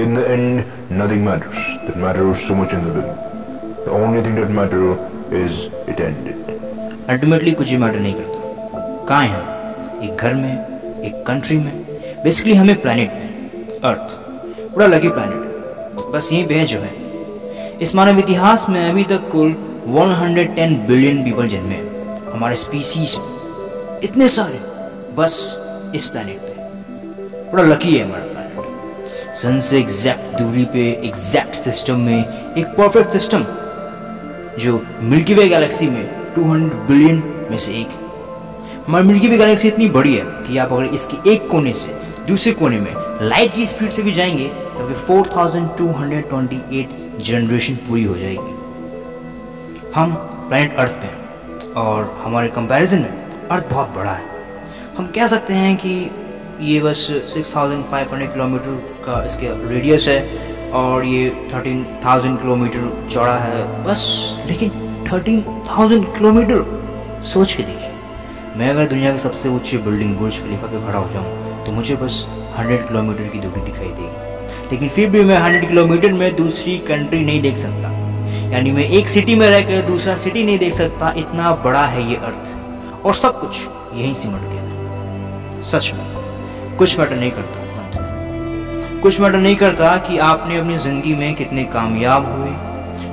In the end, nothing matters. That matters so much in the beginning. The only thing that matters is it ended. Ultimately कुछ ही matter नहीं करता। कहाँ हैं एक घर में एक कंट्री में? बेसिकली हमें प्लानट में। अर्थ बड़ा लकी प्लानट बस यहीं पे जो है। इस मानव इतिहास में अभी तक कुल 110 बिलियन पीपल जन्मे हैं। हमारे स्पीसीज इतने सारे। बस इस प्लानट पे। बड़ा लकी है हमारा। सन से एग्जैक्ट दूरी पे एग्जैक्ट सिस्टम में एक परफेक्ट सिस्टम जो मिल्की वे गैलेक्सी में 200 बिलियन में से एक है। हमारी मिल्की वे गैलेक्सी इतनी बड़ी है कि आप अगर इसके एक कोने से दूसरे कोने में लाइट की स्पीड से भी जाएँगे तो फिर 4228 जनरेशन पूरी हो जाएगी। हम प्लैनेट अर्थ पे हैं और हमारे कंपैरिजन में अर्थ बहुत बड़ा है। हम कह सकते हैं कि ये बस 6500 किलोमीटर का इसके रेडियस है और ये 13000 किलोमीटर चौड़ा है। बस, लेकिन 13000 किलोमीटर सोच के देखिए। मैं अगर दुनिया की सबसे ऊँची बिल्डिंग बुर्ज खलीफा पे खड़ा हो जाऊँ तो मुझे बस 100 किलोमीटर की दूरी दिखाई देगी। लेकिन फिर भी मैं 100 किलोमीटर में दूसरी कंट्री नहीं देख सकता। यानी मैं एक सिटी में रहकर दूसरा सिटी नहीं देख सकता, इतना बड़ा है ये अर्थ और सब कुछ यहीं सिमट गया। सच में, कुछ मैटर नहीं करता। कुछ मैटर नहीं करता कि आपने अपनी ज़िंदगी में कितने कामयाब हुए।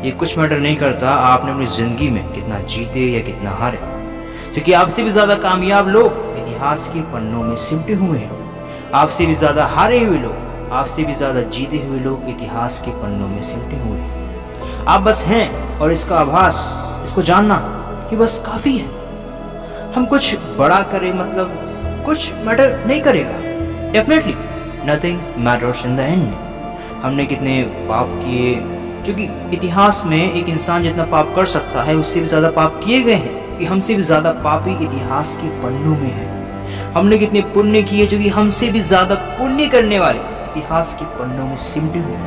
ये कुछ मैटर नहीं करता आपने अपनी ज़िंदगी में कितना जीते या कितना हारे। क्योंकि आपसे भी ज़्यादा कामयाब लोग इतिहास के पन्नों में सिमटे हुए हैं। आपसे भी ज़्यादा हारे हुए लोग आपसे भी ज़्यादा जीते हुए लोग इतिहास के पन्नों में सिमटे हुए हैं। आप बस हैं और इसका आभास, इसको जानना ये बस काफ़ी है। हम कुछ बड़ा करें मतलब कुछ मैटर नहीं करेगा। Definitely nothing matters in the end हमने कितने पाप किए, क्योंकि इतिहास में एक इंसान जितना पाप कर सकता है, उससे भी ज़्यादा पाप किए गए हैं। कि हमसे भी ज़्यादा पापी इतिहास के पन्नों में है। हमने कितने पुण्य किए, जो कि हमसे भी ज़्यादा पुण्य करने वाले इतिहास के पन्नों में सिमटे हुए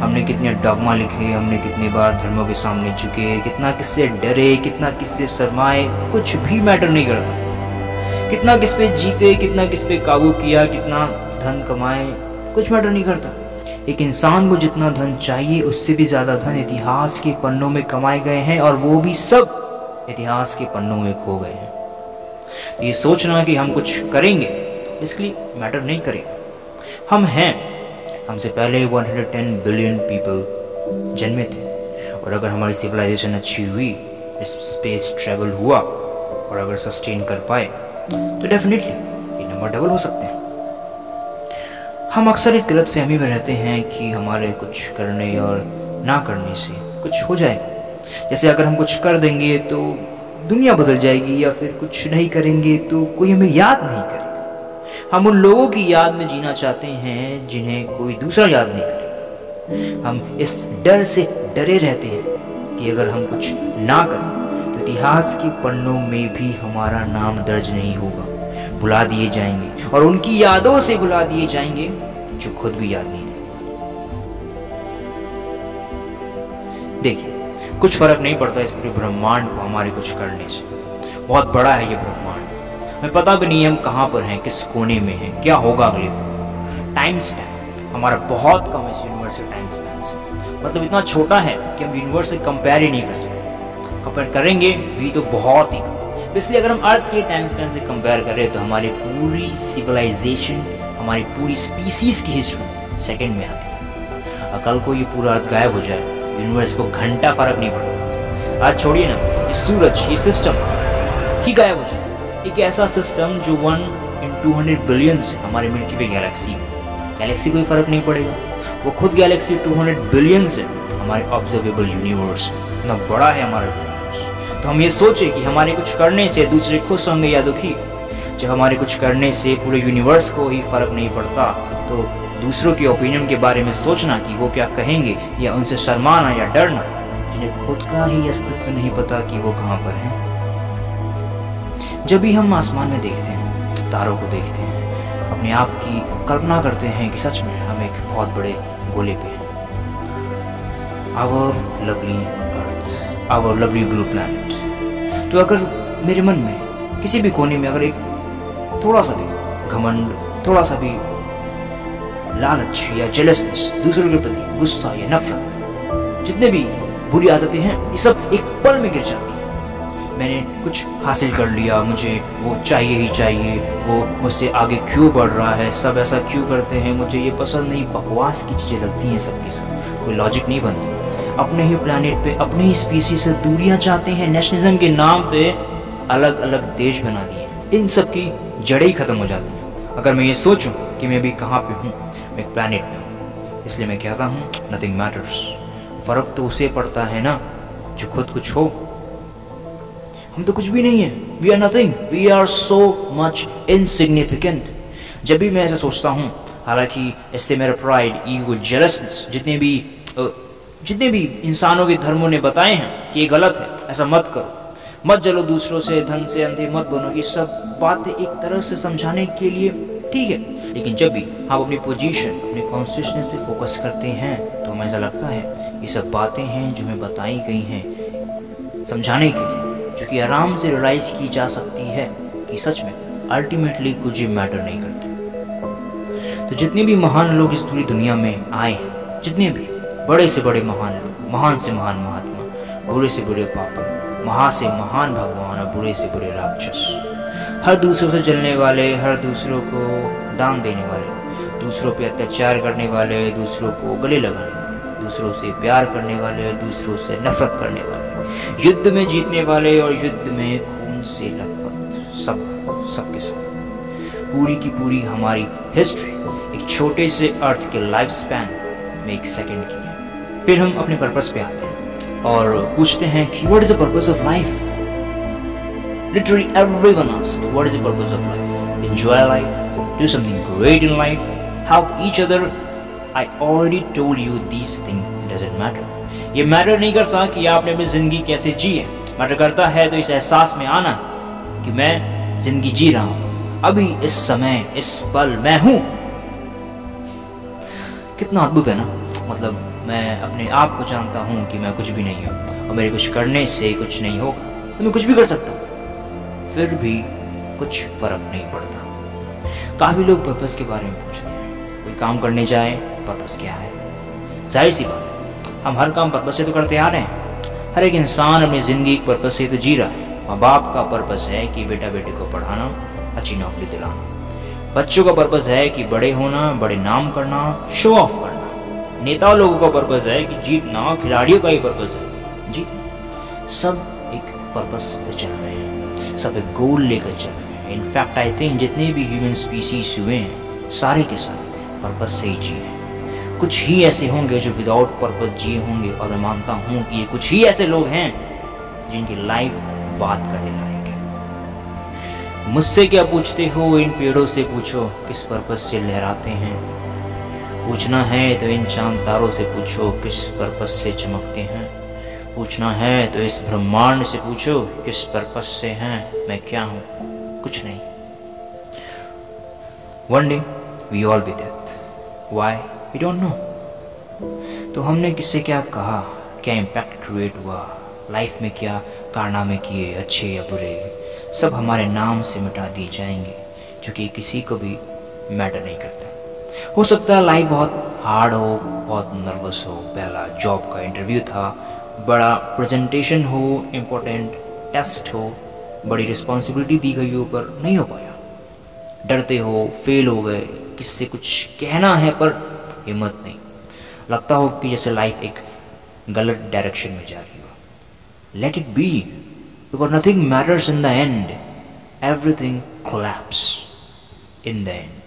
हमने कितने डॉगमा लिखे, हमने कितनी बार धर्मों के सामने झुके, कितना किससे डरे, कितना किससे शरमाए, कुछ भी मैटर नहीं करता। कितना किस पे जीते, कितना किस पे काबू किया, कितना धन कमाए, कुछ मैटर नहीं करता। एक इंसान को जितना धन चाहिए, उससे भी ज़्यादा धन इतिहास के पन्नों में कमाए गए हैं और वो भी सब इतिहास के पन्नों में खो गए हैं। तो ये सोचना कि हम कुछ करेंगे इसलिए मैटर नहीं करेगा। हम हैं, हमसे पहले 110 बिलियन पीपल जन्मे थे। और अगर हमारी सिविलाइजेशन अच्छी हुई स्पेस ट्रेवल हुआ, और अगर सस्टेन कर पाए तो डेफिनेटली ये नंबर डबल हो सकते हैं। हम अक्सर इस गलत फहमी में रहते हैं कि हमारे कुछ करने और ना करने से कुछ हो जाएगा। जैसे अगर हम कुछ कर देंगे तो दुनिया बदल जाएगी या फिर कुछ नहीं करेंगे तो कोई हमें याद नहीं करेगा। हम उन लोगों की याद में जीना चाहते हैं जिन्हें कोई दूसरा याद नहीं करेगा। हम इस डर से डरे रहते हैं कि अगर हम कुछ ना करें तो इतिहास के पन्नों में भी हमारा नाम दर्ज नहीं होगा। बुला दिए जाएँगे और उनकी यादों से बुला दिए जाएँगे, जो खुद भी याद नहीं रहेंगे देखिए, कुछ फ़र्क नहीं पड़ता इस पूरे ब्रह्मांड को हमारे कुछ करने से। बहुत बड़ा है ये ब्रह्मांड। हमें पता भी नहीं हम कहाँ पर हैं, किस कोने में हैं, क्या होगा अगले पर टाइम स्पैन हमारा बहुत कम है इस यूनिवर्स के टाइम स्पैन से मतलब इतना छोटा है कि हम यूनिवर्स से कंपेयर ही नहीं कर सकते। कंपेयर करेंगे, भी तो बहुत ही कम। इसलिए अगर हम अर्थ के टाइम स्पैन से कंपेयर करें तो हमारी पूरी सिविलाइजेशन हमारी पूरी स्पीसीज की हिस्ट्री सेकेंड में आती है। और कल को ये पूरा अर्थ गायब हो जाए यूनिवर्स को घंटा फ़र्क नहीं पड़ता। आज छोड़िए ना, ये सूरज, ये सिस्टम ही गायब हो जाए। एक ऐसा सिस्टम जो one in two hundred billion हमारे मिल्की वे गैलेक्सी गैलेक्सी कोई फ़र्क नहीं पड़ेगा। वो खुद गैलेक्सी टू हंड्रेड बिलियन से हमारे ऑब्जर्वेबल यूनिवर्स इतना बड़ा है हमारा। तो हम ये सोचे कि हमारे कुछ करने से दूसरे खुश होंगे या दुखी। जब हमारे कुछ करने से पूरे यूनिवर्स को ही फ़र्क नहीं पड़ता तो दूसरों के ओपिनियन के बारे में सोचना कि वो क्या कहेंगे या उनसे शर्माना या डरना, जिन्हें खुद का ही अस्तित्व नहीं पता कि वो कहाँ पर हैं। जब भी हम आसमान में देखते हैं, तारों को देखते हैं, अपने आप की कल्पना करते हैं कि सच में हम एक बहुत बड़े गोले पे हैं। Our lovely earth our lovely blue planet तो अगर मेरे मन में किसी भी कोने में अगर एक थोड़ा सा भी घमंड, थोड़ा सा भी लालच या जेलसनेस दूसरों के प्रति गुस्सा या नफरत, जितने भी बुरी आदतें हैं, ये सब एक पल में गिर जाती हैं। मैंने कुछ हासिल कर लिया, मुझे वो चाहिए ही चाहिए, वो मुझसे आगे क्यों बढ़ रहा है, सब ऐसा क्यों करते हैं, मुझे ये पसंद नहीं, बकवास की चीज़ें लगती हैं सबके सब कोई लॉजिक नहीं बनती। अपने ही प्लानिट पे, अपने ही स्पीसी से दूरियाँ चाहते हैं। नेशनलिज्म के नाम पे अलग अलग देश बना दिए। इन सब की जड़ें ही खत्म हो जाती हैं। अगर मैं ये सोचूं कि मैं अभी कहाँ पे हूँ, मैं एक प्लानिट पे हूँ, इसलिए मैं कहता हूँ नथिंग मैटर्स फ़र्क तो उसे पड़ता है ना, जो खुद कुछ हो। हम तो कुछ भी नहीं है। We are nothing we are so much insignificant जब भी मैं ऐसा सोचता हूँ, हालाँकि इससे मेरा प्राइड ईगो जेलसनेस जितने भी जितने भी इंसानों के धर्मों ने बताए हैं कि ये गलत है, ऐसा मत करो। मत जलो दूसरों से, धन से, अंधे मत बनो। ये सब बातें एक तरह से समझाने के लिए ठीक है। लेकिन जब भी हम हाँ अपनी पोजीशन अपने कॉन्शियसनेस पे फोकस करते हैं तो हमें ऐसा लगता है, ये सब बातें हैं जो हमें बताई गई हैं समझाने के लिए, जो कि आराम से रियलाइज़ की जा सकती है कि सच में अल्टीमेटली कुछ मैटर नहीं करते। तो जितने भी महान लोग इस पूरी दुनिया में आए हैं, जितने भी बड़े से बड़े महान लोग, महान से महान महात्मा बुरे से बुरे पापी, महा से महान भगवान और बुरे से बुरे राक्षस। हर दूसरों से जलने वाले, हर दूसरों को दान देने वाले, दूसरों पे अत्याचार करने वाले, दूसरों को गले लगाने वाले, दूसरों से प्यार करने वाले, दूसरों से नफरत करने वाले, युद्ध में जीतने वाले और युद्ध में खून से लथपथ, सब, सबके सब। पूरी की पूरी हमारी हिस्ट्री एक छोटे से अर्थ के लाइफ स्पैन में एक सेकंड की फिर हम अपने पर्पस पे आते हैं और पूछते हैं कि what is the purpose of life literally everyone ask what is the purpose of life enjoy life do something great in life help each other I already told you this thing doesn't matter ये matter नहीं करता कि आपने अपनी ज़िंदगी कैसे जी है। Matter करता है तो इस एहसास में आना कि मैं ज़िंदगी जी रहा हूँ। अभी इस समय, इस पल मैं हूँ। कितना अद्भुत है ना? मतलब मैं अपने आप को जानता हूँ कि मैं कुछ भी नहीं हूँ और मेरे कुछ करने से कुछ नहीं होगा तो मैं कुछ भी कर सकता हूँ। फिर भी कुछ फ़र्क नहीं पड़ता। काफ़ी लोग पर्पस के बारे में पूछते हैं। कोई काम करने जाए पर्पस क्या है? ज़ाहिर सी बात है, हम हर काम पर्पस से तो करते आ रहे हैं। हर एक इंसान अपनी ज़िंदगी पर्पस से तो जी रहा है। माँ बाप का पर्पस है कि बेटा बेटे को पढ़ाना, अच्छी नौकरी दिलाना। बच्चों का पर्पस है कि बड़े होना, बड़े नाम करना शो ऑफ़ करना। नेता लोगों का पर्पज है कि जीतना खिलाड़ियों का ही पर्पज है। जीतना सब एक पर्पस से चल रहे हैं। सब एक गोल लेकर चल रहे हैं। इनफैक्ट आई थिंक जितने भी ह्यूमन स्पीसीज हुए हैं, सारे के सारे पर्पज से ही जिए कुछ ही ऐसे होंगे जो विदाउट पर्पज जिए होंगे, और मैं मानता हूँ कि ये कुछ ही ऐसे लोग हैं जिनकी लाइफ बात करने लायक है। मुझसे क्या पूछते हो? इन पेड़ों से पूछो। किस पर्पज से लहराते हैं? पूछना है तो इन चाँद तारों से पूछो, किस पर्पस से चमकते हैं? पूछना है तो इस ब्रह्मांड से पूछो, किस पर्पस से हैं? मैं क्या हूँ? कुछ नहीं। One day we all be death why we don't know तो हमने किससे क्या कहा? क्या इम्पैक्ट क्रिएट हुआ? लाइफ में क्या कारनामे किए? अच्छे या बुरे? सब हमारे नाम से मिटा दिए जाएँगे क्योंकि किसी को भी मैटर नहीं करता। हो सकता है लाइफ बहुत हार्ड हो, बहुत नर्वस हो। पहला जॉब का इंटरव्यू था। बड़ा प्रेजेंटेशन हो इम्पोर्टेंट टेस्ट हो। बड़ी रिस्पॉन्सिबिलिटी दी गई हो पर नहीं हो पाया। डरते हो फेल हो गए। किससे कुछ कहना है पर हिम्मत नहीं। लगता हो कि जैसे लाइफ एक गलत डायरेक्शन में जा रही हो। Let it be because nothing matters in the end everything collapse in the end